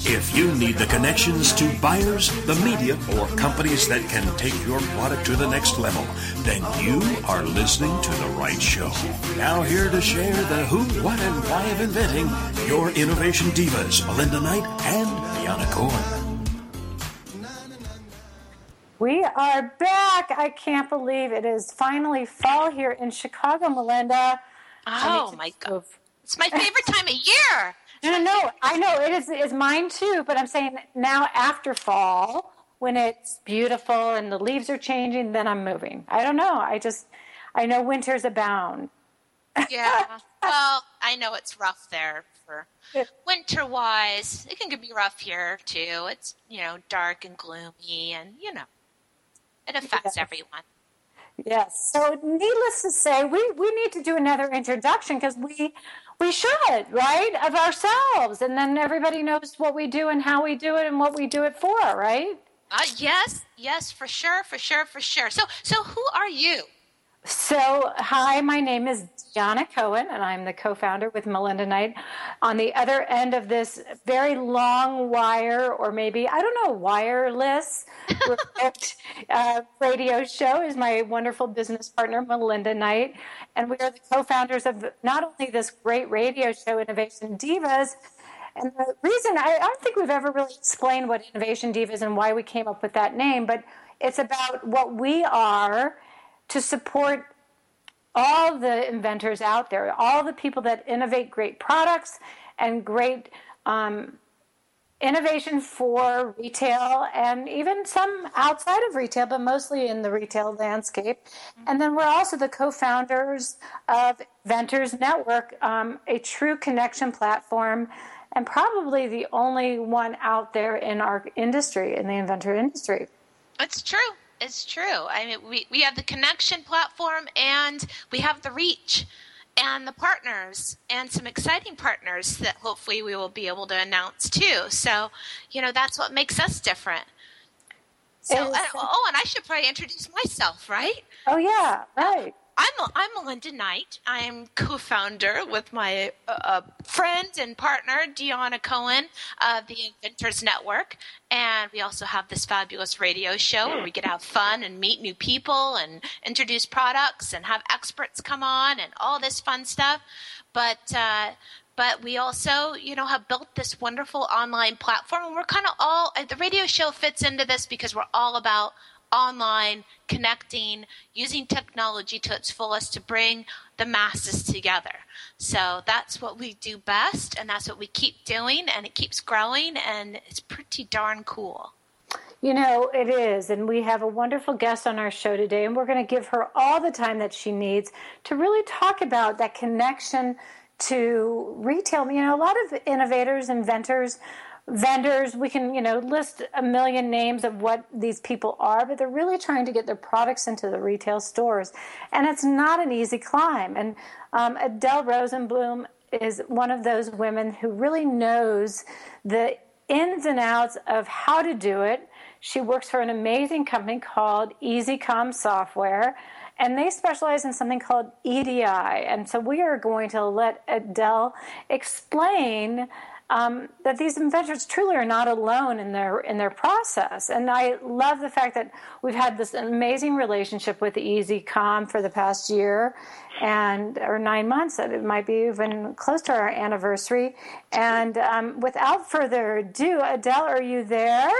If you need the connections to buyers, the media, or companies that can take your product to the next level, then you are listening to the right show. Now, here to share the who, what, and why of inventing your innovation divas, Melinda Knight and Deanna Cohen. We are back. I can't believe it is finally fall here in Chicago, Melinda. Oh, my God. It's my favorite time of year. No, no, no. I know it is. Is mine too. But I'm saying now after fall, when it's beautiful and the leaves are changing, then I'm moving. I don't know. I just I know winters abound. yeah. Well, I know it's rough there for winter wise. It can be rough here too. It's you know dark and gloomy, and you know it affects yes. everyone. Yes. So, needless to say, we, we need to do another introduction because we we should, right, of ourselves. And then everybody knows what we do and how we do it and what we do it for, right? Uh, yes, yes, for sure, for sure, for sure. So, so who are you? So, hi, my name is Deanna Cohen, and I'm the co founder with Melinda Knight. On the other end of this very long wire, or maybe, I don't know, wireless uh, radio show is my wonderful business partner, Melinda Knight. And we are the co founders of not only this great radio show, Innovation Divas, and the reason I, I don't think we've ever really explained what Innovation Divas and why we came up with that name, but it's about what we are to support all the inventors out there, all the people that innovate great products and great um, innovation for retail and even some outside of retail, but mostly in the retail landscape. And then we're also the co founders of Inventors Network, um, a true connection platform. And probably the only one out there in our industry, in the inventor industry. It's true. It's true. I mean, we, we have the connection platform and we have the reach and the partners and some exciting partners that hopefully we will be able to announce too. So, you know, that's what makes us different. So, oh, and I should probably introduce myself, right? Oh, yeah, right. I'm I'm Melinda Knight. I'm co-founder with my uh, friend and partner Deanna Cohen of the Inventors Network, and we also have this fabulous radio show where we get to have fun and meet new people and introduce products and have experts come on and all this fun stuff. But uh, but we also, you know, have built this wonderful online platform, and we're kind of all the radio show fits into this because we're all about online, connecting, using technology to its fullest to bring the masses together. So that's what we do best, and that's what we keep doing, and it keeps growing, and it's pretty darn cool. You know, it is. And we have a wonderful guest on our show today, and we're going to give her all the time that she needs to really talk about that connection to retail. You know, a lot of innovators, inventors, vendors. We can you know list a million names of what these people are but they're really trying to get their products into the retail stores. And it's not an easy climb. And um, adele rosenblum is one of those women who really knows the ins and outs of how to do it. She works for an amazing company called easycom software and they specialize in something called edi and so we are going to let adele explain um, that these inventors truly are not alone in their in their process. And I love the fact that we've had this amazing relationship with EasyCom for the past year and or nine months. It might be even close to our anniversary. And um, without further ado, Adele, are you there?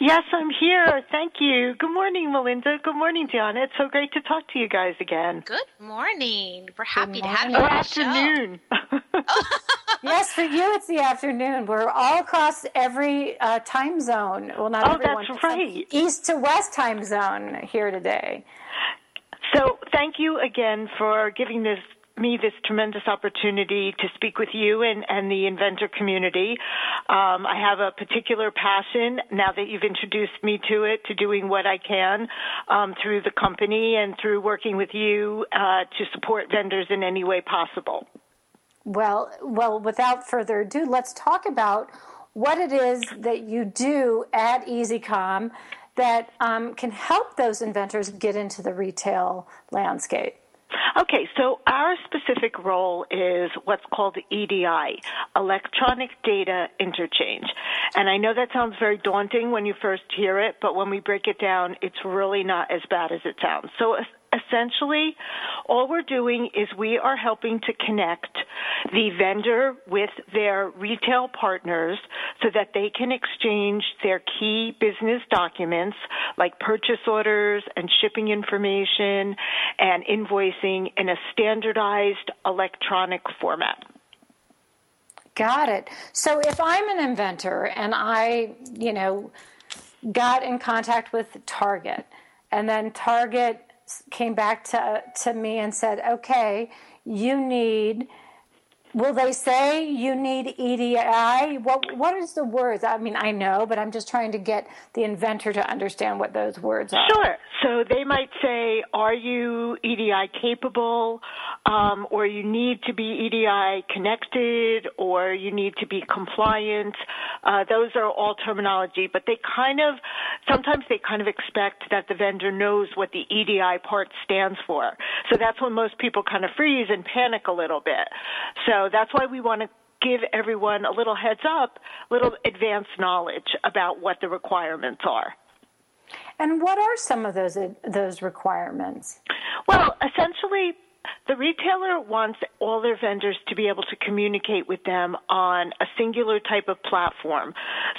Yes, I'm here. Thank you. Good morning, Melinda. Good morning, Deanna. It's so great to talk to you guys again. Good morning. We're happy to have you. Good afternoon. yes, for you it's the afternoon. We're all across every uh, time zone. Well, not oh, everyone. that's right. East to west time zone here today. So, thank you again for giving this me this tremendous opportunity to speak with you and, and the inventor community. Um, I have a particular passion now that you've introduced me to it, to doing what I can um, through the company and through working with you uh, to support vendors in any way possible. Well, well, without further ado, let's talk about what it is that you do at EasyCom that um, can help those inventors get into the retail landscape. Okay, so our specific role is what's called EDI, Electronic Data Interchange. And I know that sounds very daunting when you first hear it, but when we break it down, it's really not as bad as it sounds. So essentially, all we're doing is we are helping to connect the vendor with their retail partners so that they can exchange their key business documents like purchase orders and shipping information and invoicing in a standardized electronic format. Got it. So if I'm an inventor and I, you know, got in contact with Target and then Target came back to to me and said, "Okay, you need." Will they say you need EDI? What what is the words? I mean, I know, but I'm just trying to get the inventor to understand what those words are. Sure. So they might say, "Are you EDI capable?" Um, or you need to be EDI connected, or you need to be compliant. Uh, those are all terminology, but they kind of sometimes they kind of expect that the vendor knows what the EDI part stands for. So that's when most people kind of freeze and panic a little bit. So that's why we want to give everyone a little heads up, a little advanced knowledge about what the requirements are. And what are some of those those requirements? Well, essentially the retailer wants all their vendors to be able to communicate with them on a singular type of platform.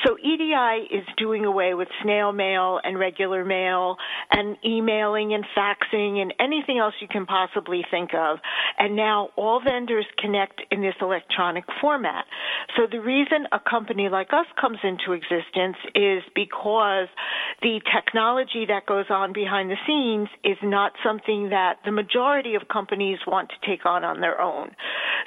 So EDI is doing away with snail mail and regular mail and emailing and faxing and anything else you can possibly think of. And now all vendors connect in this electronic format. So the reason a company like us comes into existence is because the technology that goes on behind the scenes is not something that the majority of companies want to take on on their own.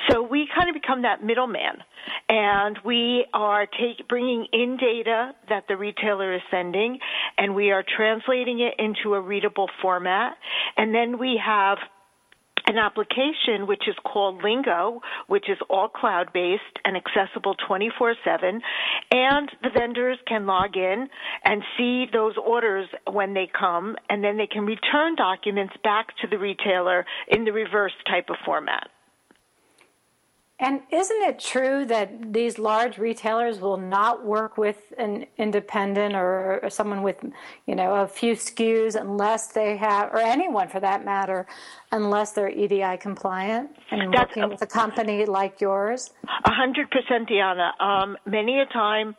So we kind of become that middleman, and we are take, bringing in data that the retailer is sending, and we are translating it into a readable format, and then we have an application which is called Lingo, which is all cloud based and accessible 24 7. And the vendors can log in and see those orders when they come, and then they can return documents back to the retailer in the reverse type of format. And isn't it true that these large retailers will not work with an independent or, someone with, you know, a few SKUs unless they have, or anyone for that matter, unless they're EDI compliant and That's working with a company like yours? A hundred percent, Diana. Um, many a time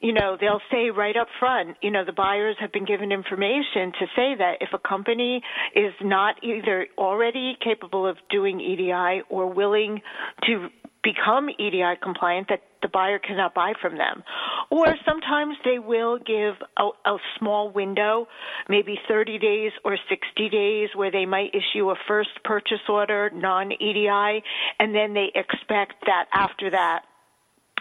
you know, they'll say right up front, you know, the buyers have been given information to say that if a company is not either already capable of doing EDI or willing to become EDI compliant that the buyer cannot buy from them. Or sometimes they will give a, a, small window, maybe 30 days or 60 days, where they might issue a first purchase order, non EDI, and then they expect that after that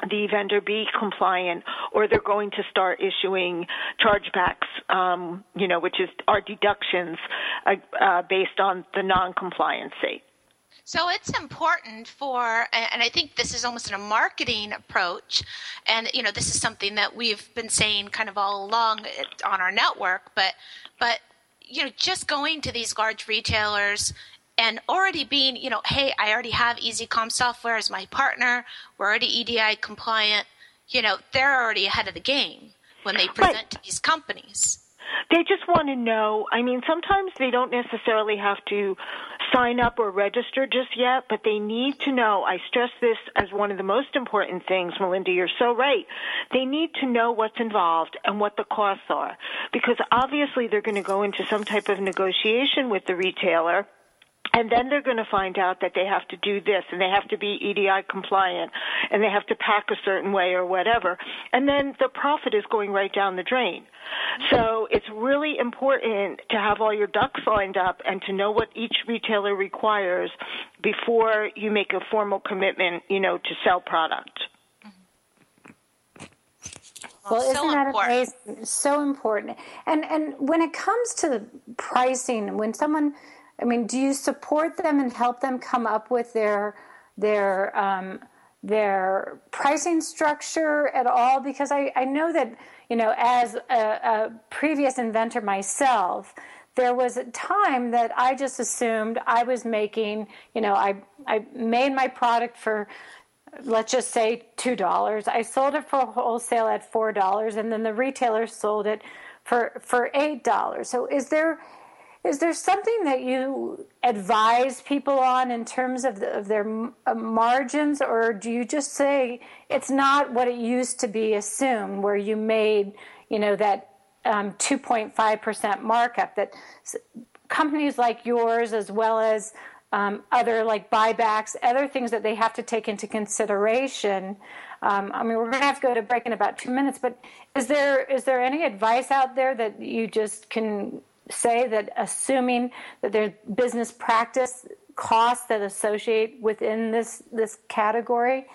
the vendor be compliant or they're going to start issuing chargebacks, um, you know, which is our deductions uh, uh, based on the non-compliancy. So it's important for, and I think this is almost a marketing approach, and you know this is something that we've been saying kind of all along on our network, but but you know just going to these large retailers and already being, you know, hey, I already have EasyCom software as my partner. We're already EDI compliant. You know, they're already ahead of the game when they present right. to these companies. They just want to know. I mean, sometimes they don't necessarily have to sign up or register just yet, but they need to know. I stress this as one of the most important things, Melinda. You're so right. They need to know what's involved and what the costs are because obviously they're going to go into some type of negotiation with the retailer and then they're going to find out that they have to do this and they have to be EDI compliant and they have to pack a certain way or whatever. And then the profit is going right down the drain. So it's really important to have all your ducks lined up and to know what each retailer requires before you make a formal commitment, you know, to sell product. Well, isn't so that important. amazing? So important. And and when it comes to pricing, when someone, I mean, do you support them and help them come up with their their um, their pricing structure at all? Because I, I know that you know, as a, a previous inventor myself, there was a time that I just assumed I was making, you know, I I made my product for let's just say $2. I sold it for wholesale at $4 and then the retailer sold it for for $8. So is there is there something that you advise people on in terms of, the, of their uh, margins, or do you just say it's not what it used to be assumed, where you made, you know, that um, 2.5% markup that companies like yours, as well as um, other like buybacks, other things that they have to take into consideration. Um, I mean, we're going to have to go to break in about two minutes, but is there is there any advice out there that you just can say that assuming that there's business practice costs that associate within this this category?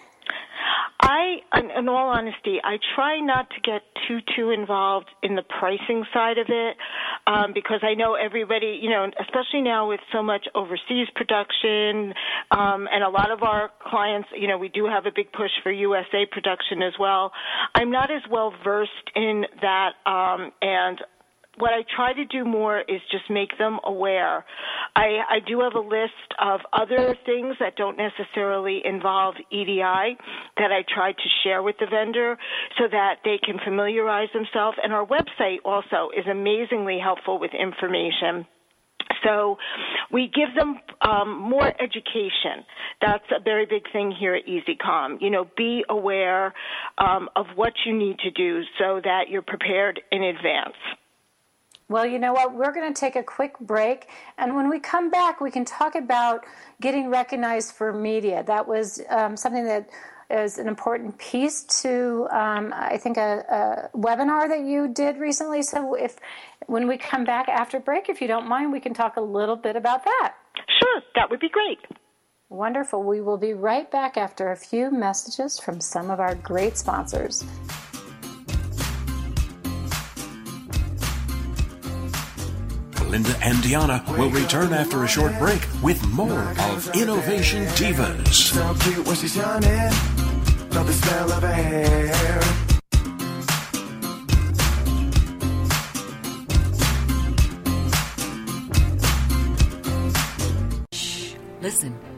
I, in all honesty, I try not to get too too involved in the pricing side of it um, because I know everybody, you know, especially now with so much overseas production um, and a lot of our clients, you know, we do have a big push for USA production as well. I'm not as well versed in that, um, and what I try to do more is just make them aware. I, I do have a list of other things that don't necessarily involve EDI that I try to share with the vendor so that they can familiarize themselves. And our website also is amazingly helpful with information. So we give them um, more education. That's a very big thing here at EasyCom. You know, be aware um, of what you need to do so that you're prepared in advance. Well, you know what? We're going to take a quick break. And when we come back, we can talk about getting recognized for media. That was um, something that is an important piece to, um, I think, a, a, webinar that you did recently. So, if when we come back after break, if you don't mind, we can talk a little bit about that. Sure, that would be great. Wonderful. We will be right back after a few messages from some of our great sponsors. Linda and Diana will return after a short break with more of Innovation Divas. So cute when she's yawning. Love the smell of her hair. Shh. Listen.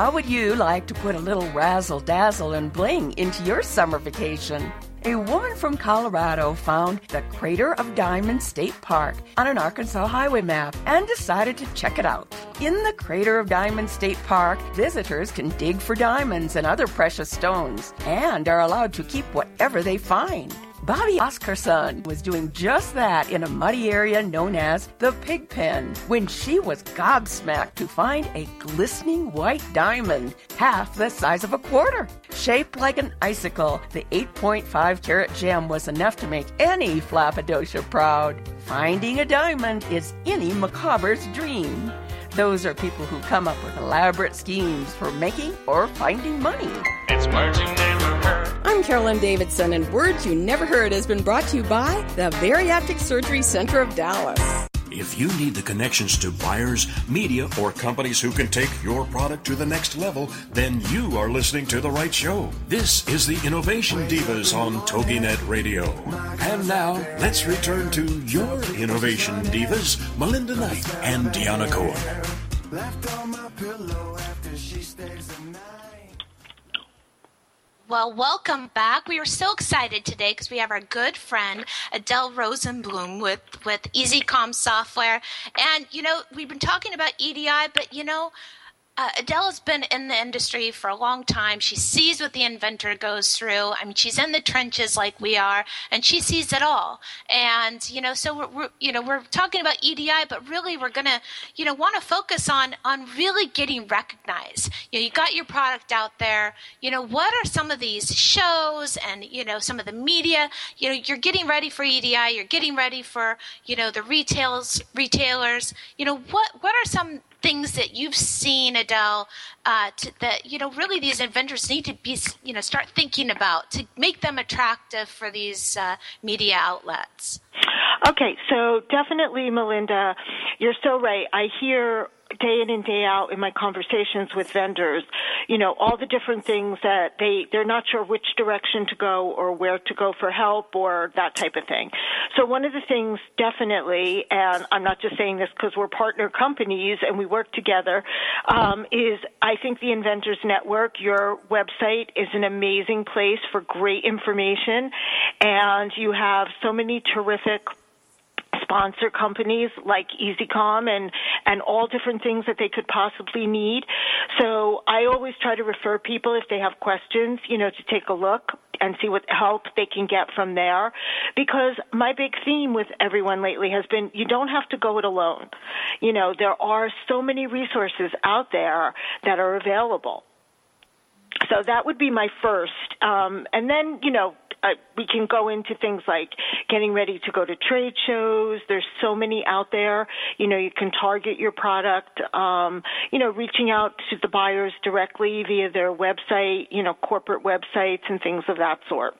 How would you like to put a little razzle dazzle and bling into your summer vacation? A woman from Colorado found the Crater of Diamonds State Park on an Arkansas highway map and decided to check it out. In the Crater of Diamonds State Park, visitors can dig for diamonds and other precious stones and are allowed to keep whatever they find. Bobby Oscarson was doing just that in a muddy area known as the Pig Pen when she was gobsmacked to find a glistening white diamond, half the size of a quarter. Shaped like an icicle, the 8.5 carat gem was enough to make any Flappadosha proud. Finding a diamond is any macabre's dream. Those are people who come up with elaborate schemes for making or finding money. It's never heard. I'm Carolyn Davidson, and Words You Never Heard has been brought to you by the Bariatric Surgery Center of Dallas. If you need the connections to buyers, media, or companies who can take your product to the next level, then you are listening to the right show. This is the Innovation Divas on TogiNet Radio. And now, let's return to your Innovation Divas, Melinda Knight and Deanna Cohen. Well, welcome back. We are so excited today because we have our good friend Adele Rosenblum with with EasyCom software, and you know we've been talking about EDI, but you know uh, Adele has been in the industry for a long time. She sees what the inventor goes through. I mean, she's in the trenches like we are, and she sees it all. And you know, so we're, we're you know we're talking about EDI, but really we're gonna you know want to focus on on really getting recognized. You know, you got your product out there. You know, what are some of these shows and you know some of the media? You know, you're getting ready for EDI. You're getting ready for you know the retails retailers. You know, what what are some things that you've seen, Adele, uh, to, that you know really these inventors need to be you know start thinking about to make them attractive for these uh, media outlets? Okay, so definitely, Melinda, you're so right. I hear day in and day out in my conversations with vendors, you know, all the different things that they, they're not sure which direction to go or where to go for help or that type of thing. So one of the things definitely, and I'm not just saying this because we're partner companies and we work together, um, is I think the Inventors Network, your website is an amazing place for great information and you have so many terrific sponsor companies like EasyCom and and all different things that they could possibly need. So I always try to refer people if they have questions, you know, to take a look and see what help they can get from there. Because my big theme with everyone lately has been you don't have to go it alone. You know, there are so many resources out there that are available. So that would be my first. Um, and then, you know, uh, we can go into things like getting ready to go to trade shows. There's so many out there. You know, you can target your product. Um, you know, reaching out to the buyers directly via their website. You know, corporate websites and things of that sort.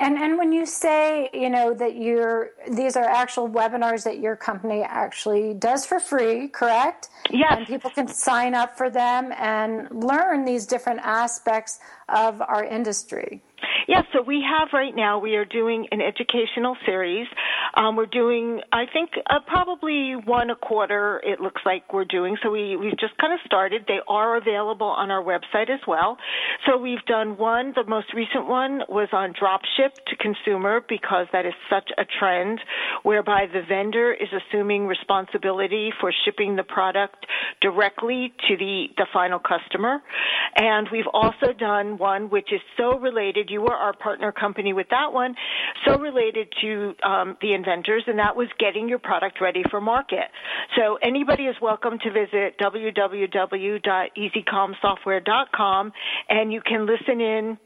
And and when you say you know that you're these are actual webinars that your company actually does for free, correct? Yes. And people can sign up for them and learn these different aspects of our industry. Yeah, so we have right now, we are doing an educational series. Um, we're doing, I think, uh, probably one a quarter, it looks like we're doing. So we, we've just kind of started. They are available on our website as well. So we've done one. The most recent one was on drop ship to consumer because that is such a trend whereby the vendor is assuming responsibility for shipping the product directly to the, the final customer. And we've also done one which is so related. You were our partner company with that one, so related to um, the inventors, and that was getting your product ready for market. So anybody is welcome to visit www.easycomsoftware.com, and you can listen in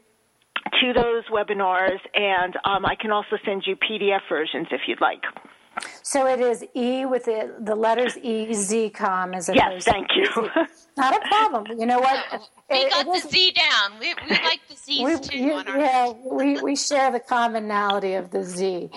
to those webinars, and um, I can also send you PDF versions if you'd like. So it is E with the, the letters E, Z com as Yes, thank you. Not a problem. You know what? We it, got it the Z down. We, we like the Z's we, too. You, yeah, we, we share the commonality of the Z.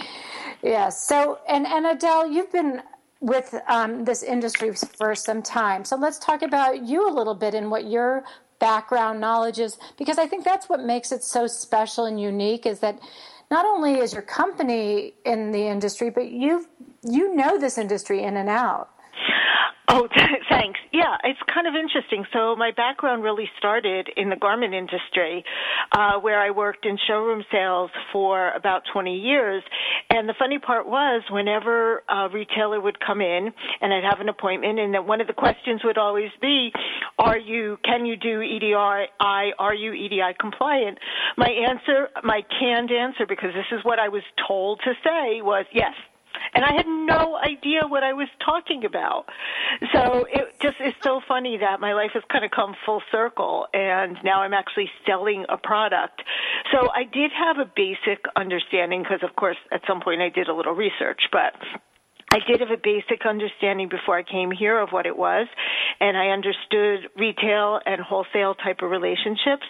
Yeah. So, and, and Adele, you've been with um, this industry for some time. So let's talk about you a little bit and what your background knowledge is, because I think that's what makes it so special and unique is that not only is your company in the industry, but you you know this industry in and out. Oh, thanks. Yeah, it's kind of interesting. So my background really started in the garment industry, uh, where I worked in showroom sales for about 20 years. And the funny part was, whenever a retailer would come in and I'd have an appointment, and that one of the questions would always be, "Are you? Can you do EDI? Are you EDI compliant?" My answer, my canned answer, because this is what I was told to say, was yes and I had no idea what I was talking about. So it just is so funny that my life has kind of come full circle and now I'm actually selling a product. So I did have a basic understanding because of course at some point I did a little research, but I did have a basic understanding before I came here of what it was, and I understood retail and wholesale type of relationships.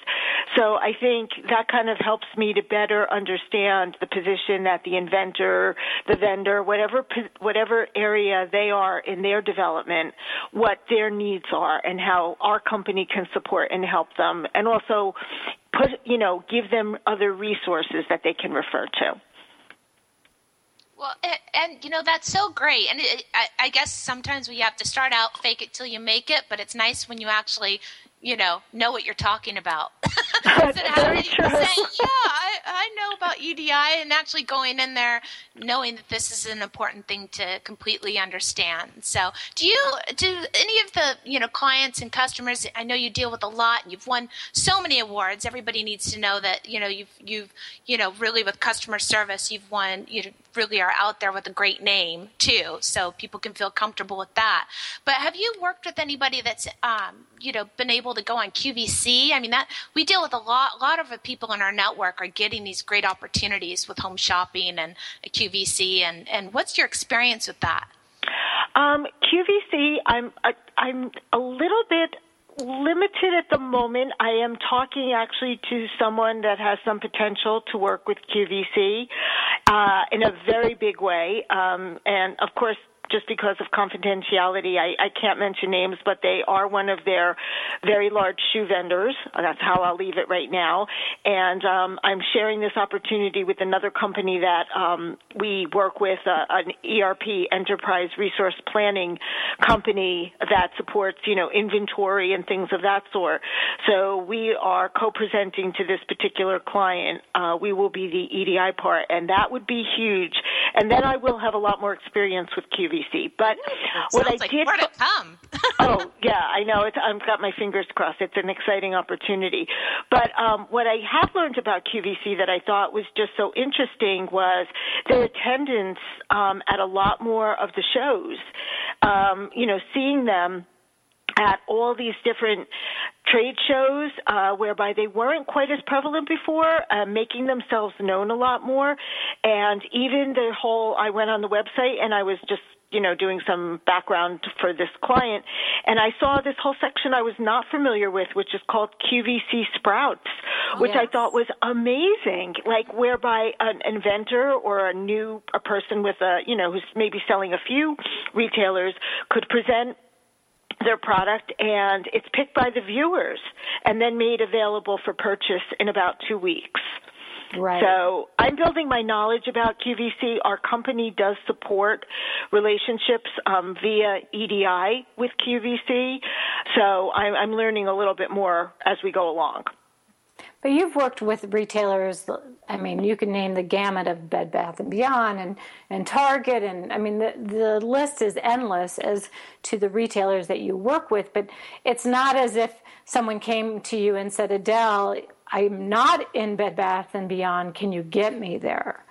So I think that kind of helps me to better understand the position that the inventor, the vendor, whatever whatever area they are in their development, what their needs are, and how our company can support and help them, and also put you know give them other resources that they can refer to. Well, and, and, you know that's so great, and it, I, I guess sometimes we have to start out fake it till you make it, but it's nice when you actually you know, know what you're talking about. That's very true. Saying, yeah, I, I know about EDI and actually going in there knowing that this is an important thing to completely understand. So do you, do any of the, you know, clients and customers, I know you deal with a lot and you've won so many awards. Everybody needs to know that, you know, you've, you've, you know, really with customer service, you've won, you really are out there with a great name too. So people can feel comfortable with that. But have you worked with anybody that's, um, you know, been able to go on QVC. I mean, that we deal with a lot. A lot of people in our network are getting these great opportunities with home shopping and QVC. And and what's your experience with that? Um, QVC, I'm I, I'm a little bit limited at the moment. I am talking actually to someone that has some potential to work with QVC uh, in a very big way. Um, and of course, just because of confidentiality, I, I can't mention names, but they are one of their very large shoe vendors. That's how I'll leave it right now. And um, I'm sharing this opportunity with another company that um, we work with, uh, an ERP enterprise resource planning company that supports, you know, inventory and things of that sort. So we are co-presenting to this particular client. Uh, we will be the EDI part, and that would be huge. And then I will have a lot more experience with QV but what I like did, more to come. oh yeah, I know. It's, I've got my fingers crossed. It's an exciting opportunity. But um, what I have learned about QVC that I thought was just so interesting was their attendance um, at a lot more of the shows. Um, you know, seeing them at all these different trade shows uh, whereby they weren't quite as prevalent before, uh, making themselves known a lot more. And even the whole, I went on the website and I was just you know, doing some background for this client, and I saw this whole section I was not familiar with, which is called QVC Sprouts, oh, which yes. I thought was amazing. Like whereby an inventor or a new a person with a you know who's maybe selling a few retailers could present their product and it's picked by the viewers and then made available for purchase in about two weeks. Right. So I'm building my knowledge about QVC. Our company does support relationships um, via EDI with QVC. So I'm, I'm learning a little bit more as we go along. But you've worked with retailers. I mean, you can name the gamut of Bed Bath and Beyond and, and Target, and I mean the the list is endless as to the retailers that you work with. But it's not as if someone came to you and said, Adele, I'm not in Bed Bath and Beyond. Can you get me there?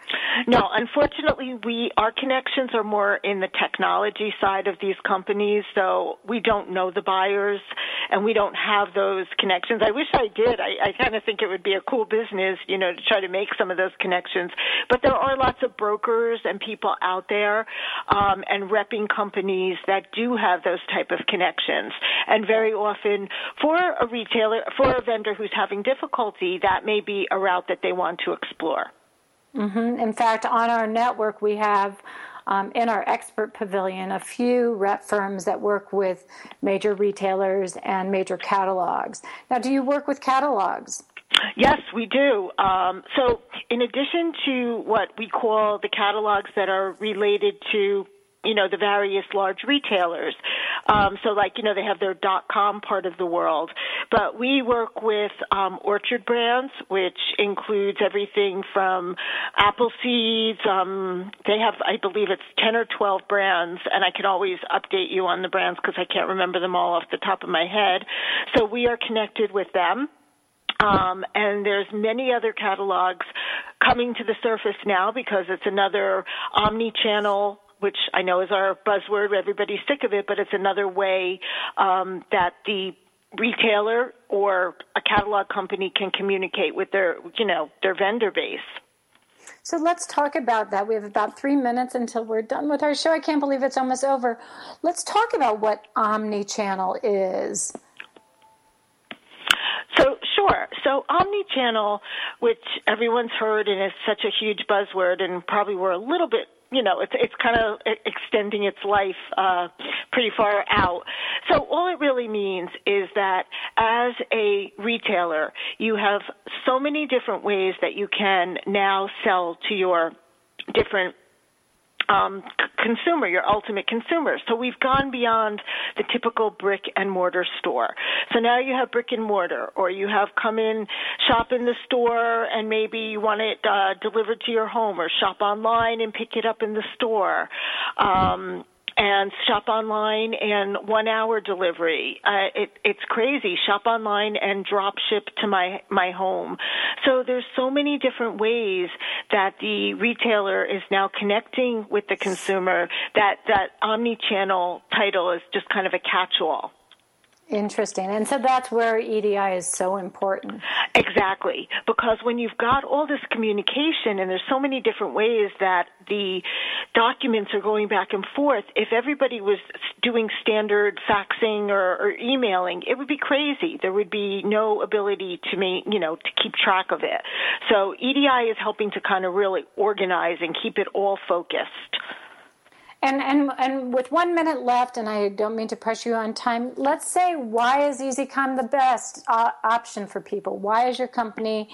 No, unfortunately, we our connections are more in the technology side of these companies, so we don't know the buyers and we don't have those connections. I wish I did. I, I kind of think it would be a cool business, you know, to try to make some of those connections. But there are lots of brokers and people out there um, and repping companies that do have those type of connections. And very often, for a retailer, for a vendor who's having difficulty, that may be a route that they want to explore. Mm-hmm. In fact, on our network, we have um, in our expert pavilion a few rep firms that work with major retailers and major catalogs. Now, do you work with catalogs? Yes, we do. Um, so, in addition to what we call the catalogs that are related to you know the various large retailers. Um, so like you know they have their dot com part of the world, but we work with um, Orchard Brands, which includes everything from apple seeds. Um, they have I believe it's ten or twelve brands, and I can always update you on the brands because I can't remember them all off the top of my head. So we are connected with them. Um, and there's many other catalogs coming to the surface now because it's another omni-channel which I know is our buzzword. Everybody's sick of it, but it's another way um, that the retailer or a catalog company can communicate with their, you know, their vendor base. So let's talk about that. We have about three minutes until we're done with our show. I can't believe it's almost over. Let's talk about what omni-channel is. So sure. So omni-channel, which everyone's heard and is such a huge buzzword, and probably we're a little bit you know, it's it's kind of extending its life uh, pretty far out. So all it really means is that as a retailer, you have so many different ways that you can now sell to your different um, consumer, your ultimate consumer. So we've gone beyond the typical brick and mortar store. So now you have brick and mortar, or you have come in, shop in the store, and maybe you want it uh, delivered to your home, or shop online and pick it up in the store. Um, and shop online and one hour delivery. Uh, it, it's crazy. Shop online and drop ship to my my home. So there's so many different ways that the retailer is now connecting with the consumer that that omni-channel title is just kind of a catch-all. Interesting. And so that's where EDI is so important. Exactly. Because when you've got all this communication and there's so many different ways that the documents are going back and forth, if everybody was doing standard faxing or, or emailing, it would be crazy. There would be no ability to make, you know, to keep track of it. So EDI is helping to kind of really organize and keep it all focused. And, and and with one minute left, and I don't mean to press you on time. Let's say why is EasyCom the best uh, option for people? Why is your company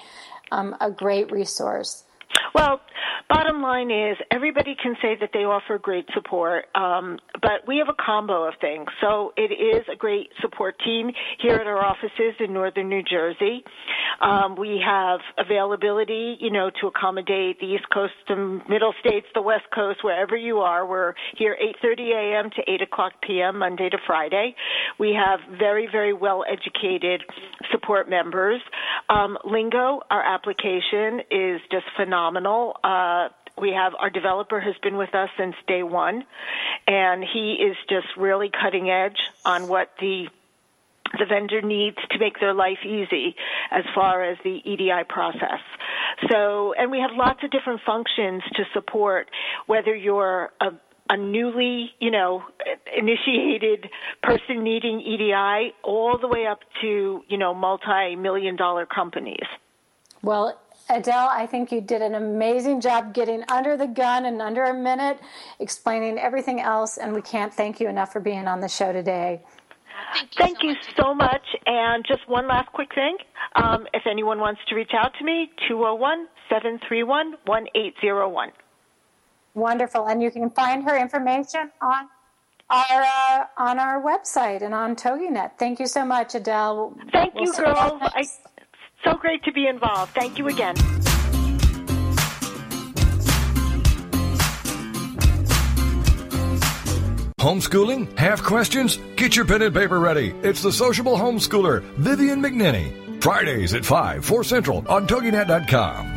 um, a great resource? Well, bottom line is everybody can say that they offer great support, um, but we have a combo of things. So it is a great support team here at our offices in northern New Jersey. Um, we have availability, you know, to accommodate the East Coast the Middle States, the West Coast, wherever you are. We're here 8:30 a.m. to 8 o'clock p.m. Monday to Friday. We have very, very well educated support members. Um, Lingo, our application, is just phenomenal. Uh, we have our developer has been with us since day one, and he is just really cutting edge on what the the vendor needs to make their life easy as far as the EDI process. So, and we have lots of different functions to support whether you're a a newly, you know, initiated person needing EDI all the way up to, you know, multi-million dollar companies. Well, Adele, I think you did an amazing job getting under the gun in under a minute, explaining everything else, and we can't thank you enough for being on the show today. Thank you, Thank so, you much. so much. And just one last quick thing. Um, if anyone wants to reach out to me, 201 731 1801. Wonderful, and you can find her information on our uh, on our website and on TogiNet. Thank you so much, Adele. Thank We'll you, see girls. So great to be involved. Thank you again. Homeschooling? Have questions? Get your pen and paper ready. It's the sociable homeschooler, Vivian McNinney. Fridays at 5, 4 Central on TogiNet.com.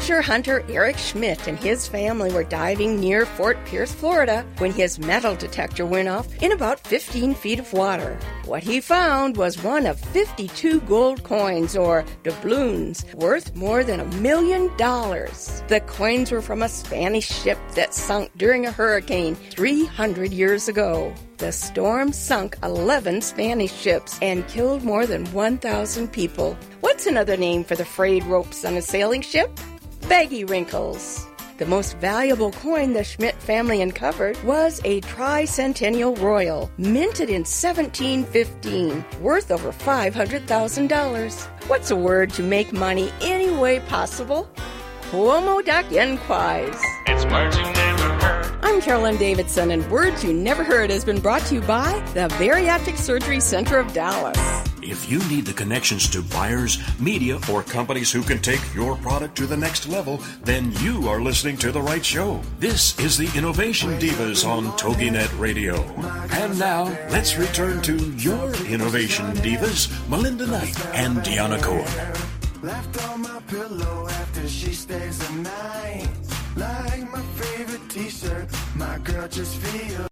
Treasure hunter Eric Schmitt and his family were diving near Fort Pierce, Florida, when his metal detector went off in about 15 feet of water. What he found was one of 52 gold coins, or doubloons, worth more than a million dollars. The coins were from a Spanish ship that sunk during a hurricane 300 years ago. The storm sunk 11 Spanish ships and killed more than 1,000 people. What's another name for the frayed ropes on a sailing ship? Baggy wrinkles. The most valuable coin the Schmitt family uncovered was a tricentennial royal, minted in 1715, worth over $500,000. What's a word to make money any way possible? Cuomo Duck Enquise. It's heard. I'm Carolyn Davidson, and Words You Never Heard has been brought to you by the Bariatric Surgery Center of Dallas. If you need the connections to buyers, media, or companies who can take your product to the next level, then you are listening to the right show. This is the Innovation Divas on TogiNet Radio. And now, let's return to your Innovation Divas, Melinda Knight and Deanna Cohen. Left on my pillow after she stays the night. Like my favorite t-shirt, my girl just feels.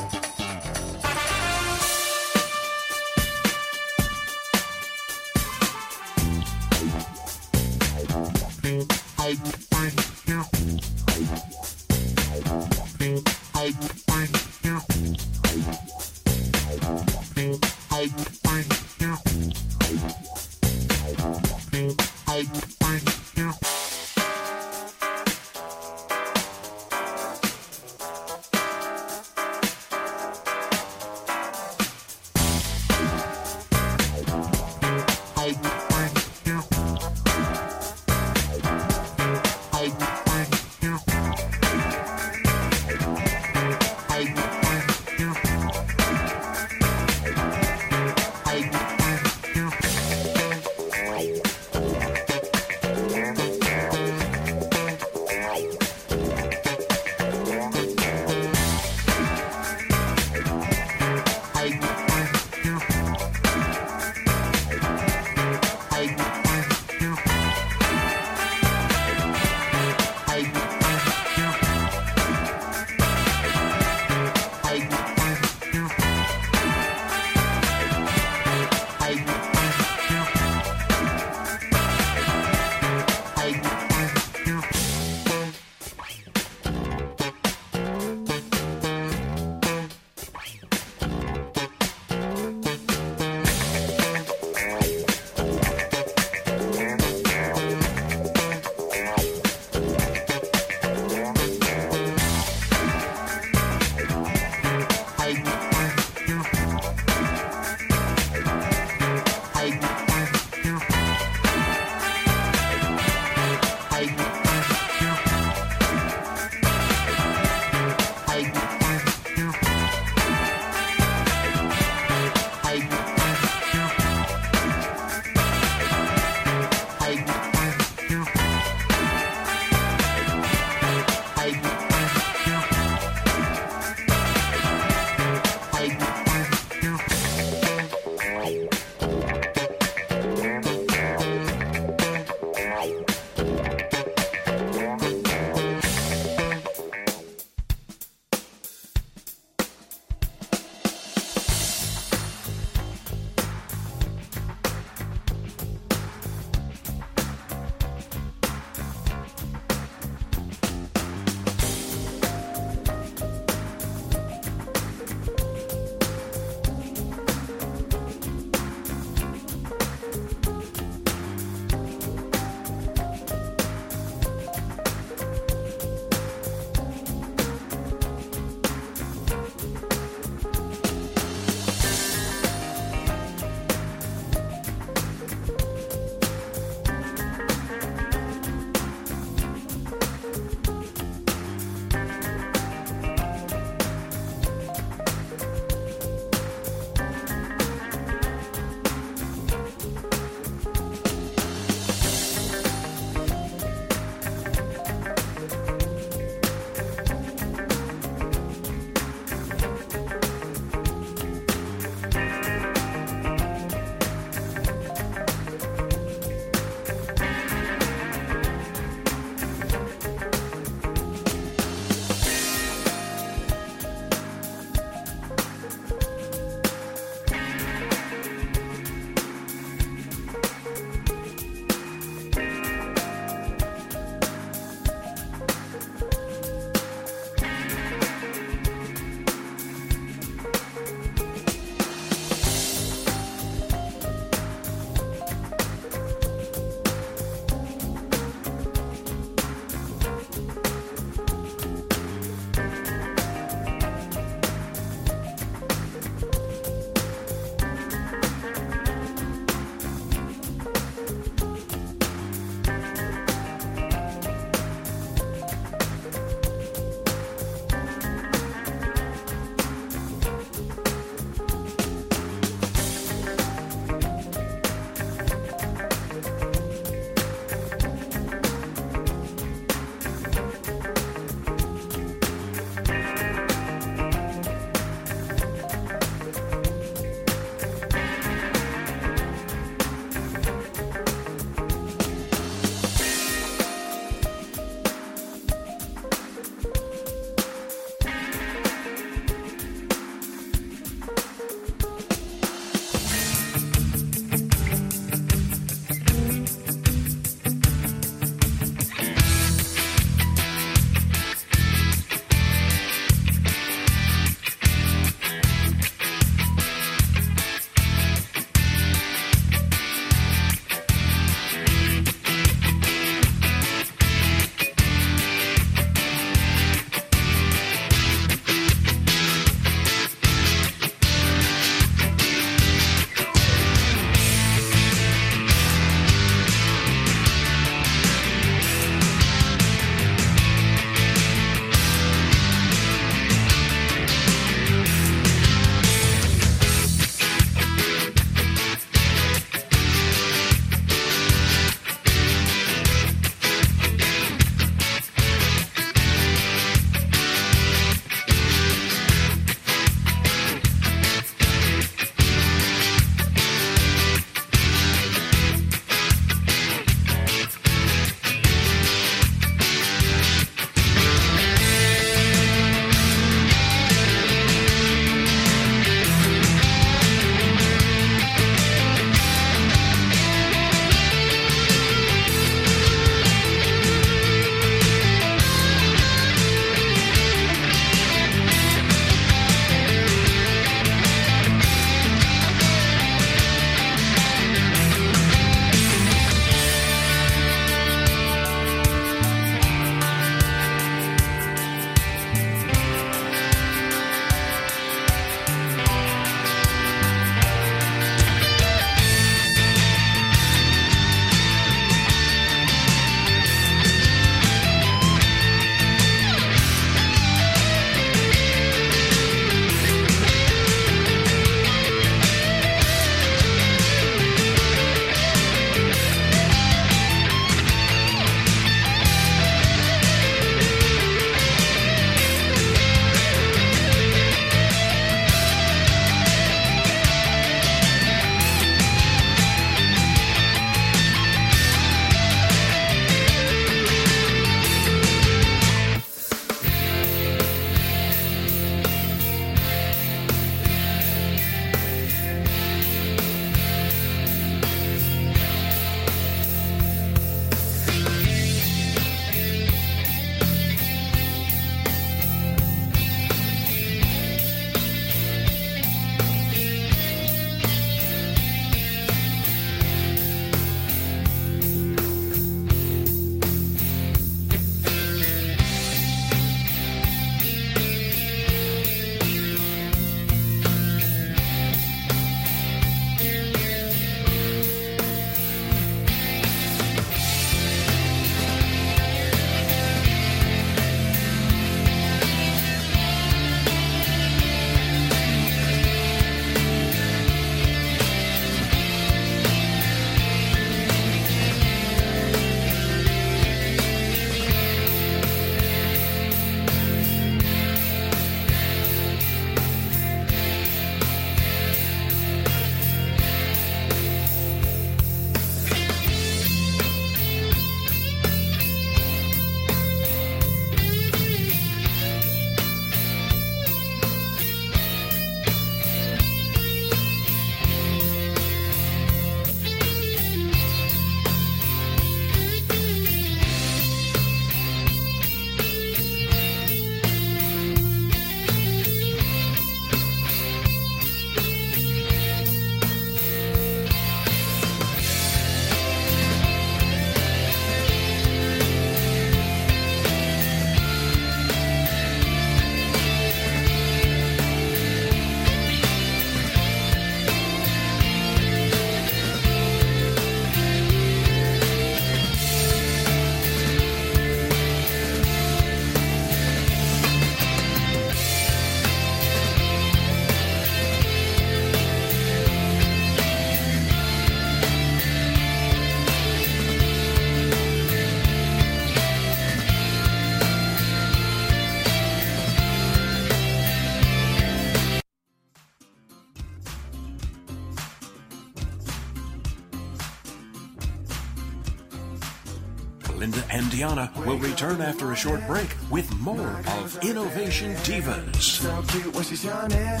Return after a short break with more of Innovation Divas. So cute when she's yawning.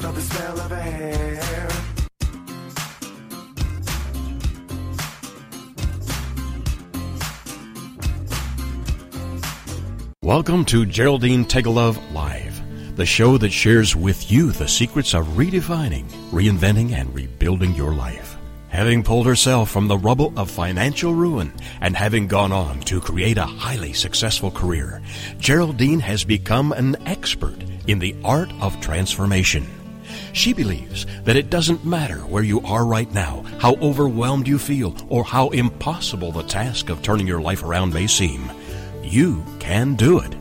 Love the smell of her hair. Welcome to Geraldine Tegelov Live, the show that shares with you the secrets of redefining, reinventing, and rebuilding your life. Having pulled herself from the rubble of financial ruin and having gone on to create a highly successful career, Geraldine has become an expert in the art of transformation. She believes that it doesn't matter where you are right now, how overwhelmed you feel, or how impossible the task of turning your life around may seem. You can do it.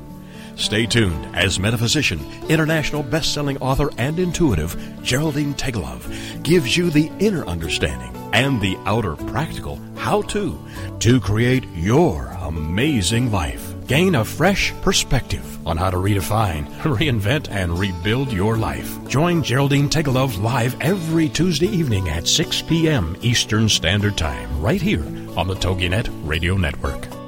Stay tuned as metaphysician, international best-selling author, and intuitive Geraldine Tegelov gives you the inner understanding and the outer practical how-to to create your amazing life. Gain a fresh perspective on how to redefine, reinvent, and rebuild your life. Join Geraldine Tegelov live every Tuesday evening at 6 p.m. Eastern Standard Time, right here on the TogiNet Radio Network.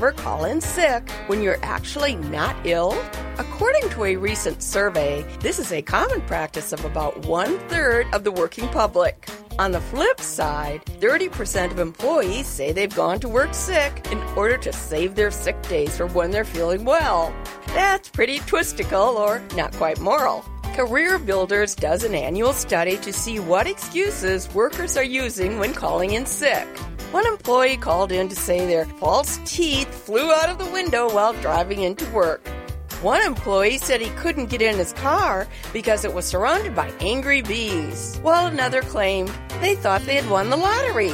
Ever call in sick when you're actually not ill? According to a recent survey, this is a common practice of about one third of the working public. On the flip side, 30% of employees say they've gone to work sick in order to save their sick days for when they're feeling well. That's pretty twistical or not quite moral. Career Builders does an annual study to see what excuses workers are using when calling in sick. One employee called in to say their false teeth flew out of the window while driving into work. One employee said he couldn't get in his car because it was surrounded by angry bees, while another claimed they thought they had won the lottery.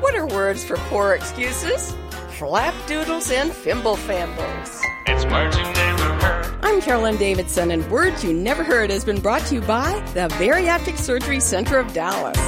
What are words for poor excuses? Flapdoodles and fimble fambles. It's heard. I'm Carolyn Davidson, and Words You Never Heard has been brought to you by the Bariatric Surgery Center of Dallas.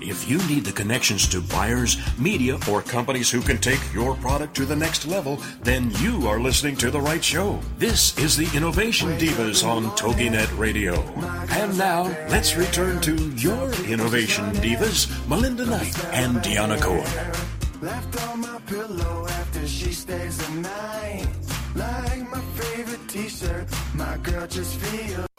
If you need the connections to buyers, media, or companies who can take your product to the next level, then you are listening to the right show. This is the Innovation Divas on TogiNet Radio. And now, let's return to your Innovation Divas, Melinda Knight and Deanna Cohen. Left on my pillow after she stays the night. Like my favorite t-shirt, my girl just feels.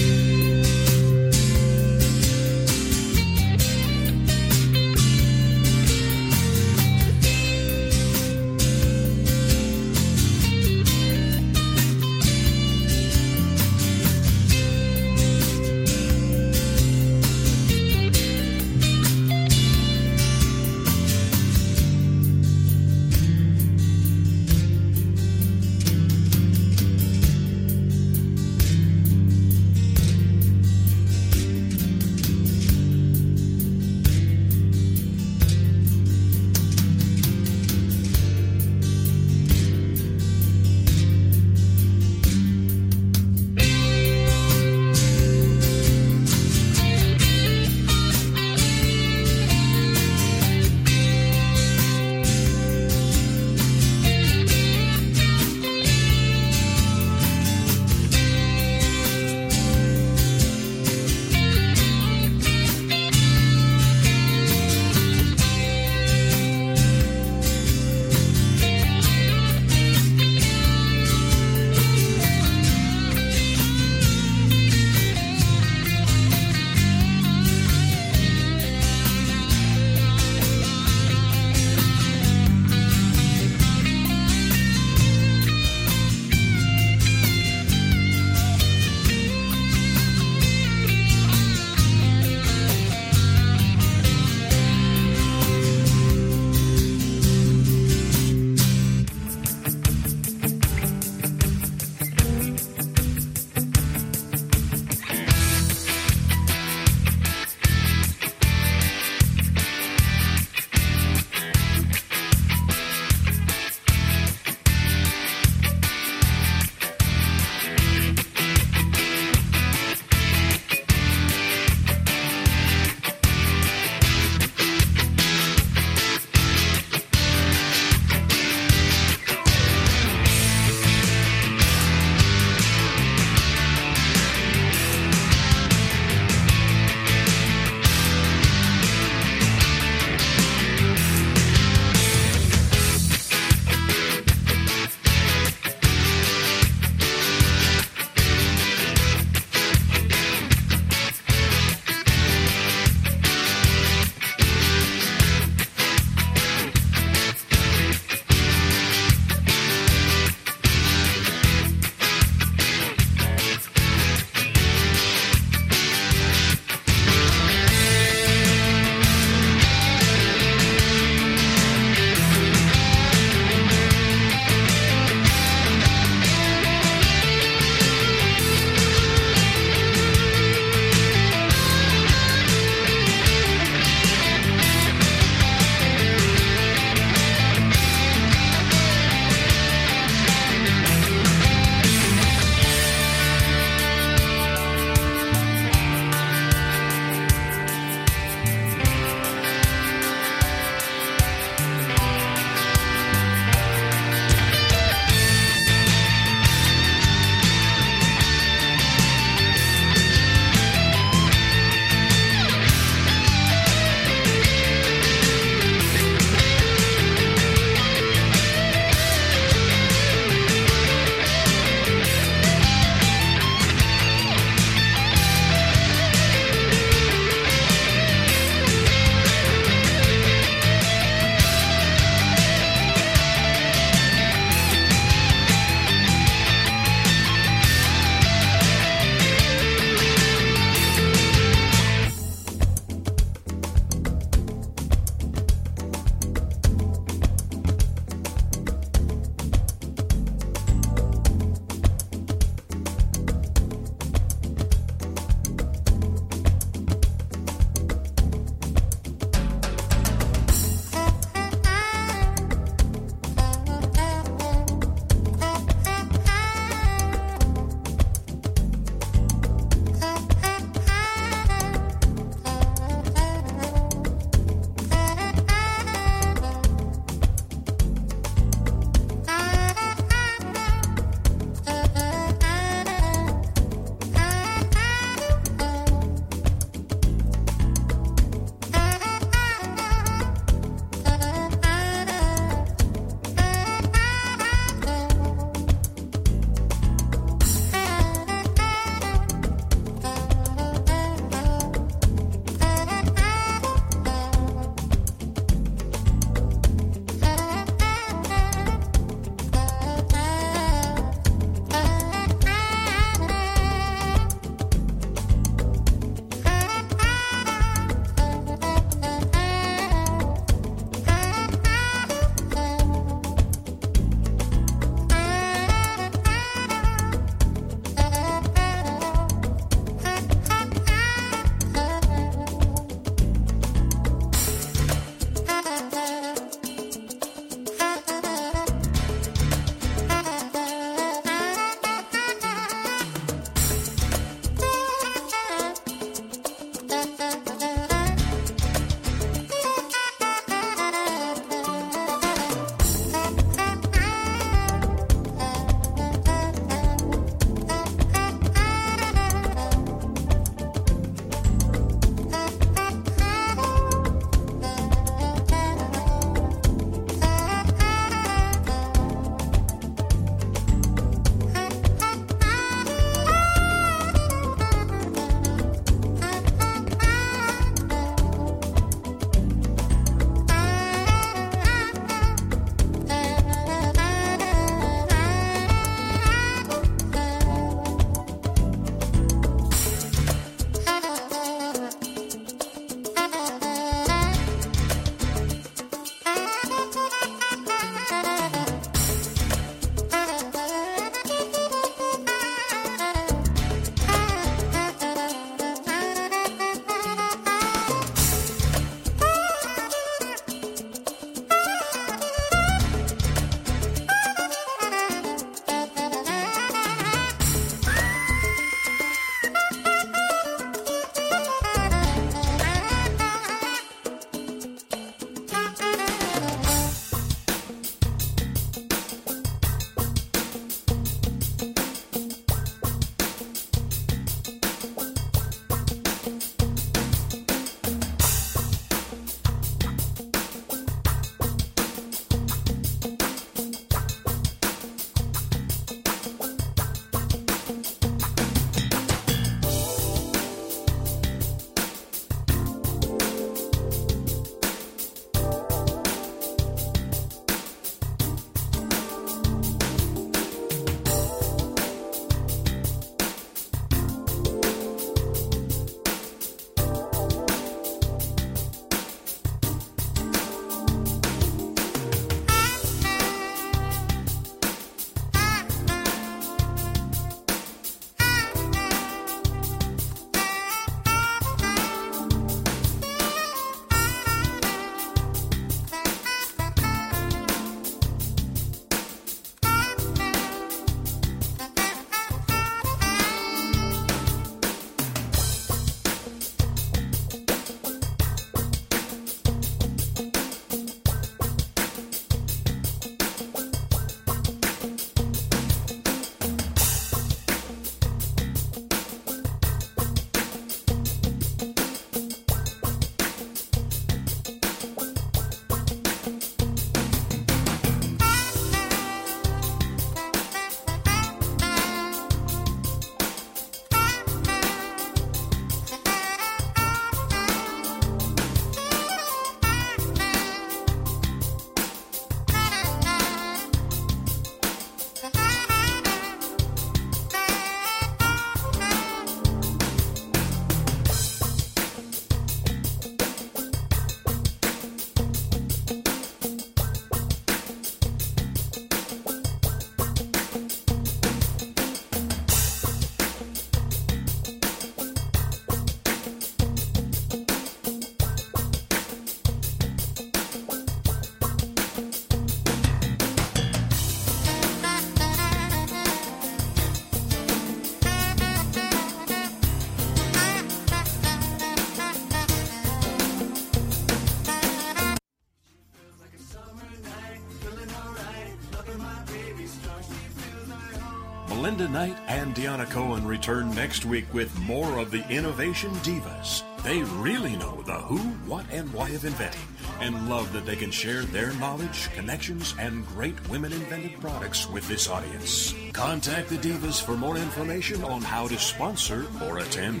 Deanna Cohen return next week with more of the Innovation Divas. They really know the who, what, and why of inventing and love that they can share their knowledge, connections, and great women invented products with this audience. Contact the Divas for more information on how to sponsor or attend.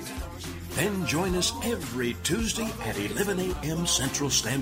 Then join us every Tuesday at 11 a.m. Central Standard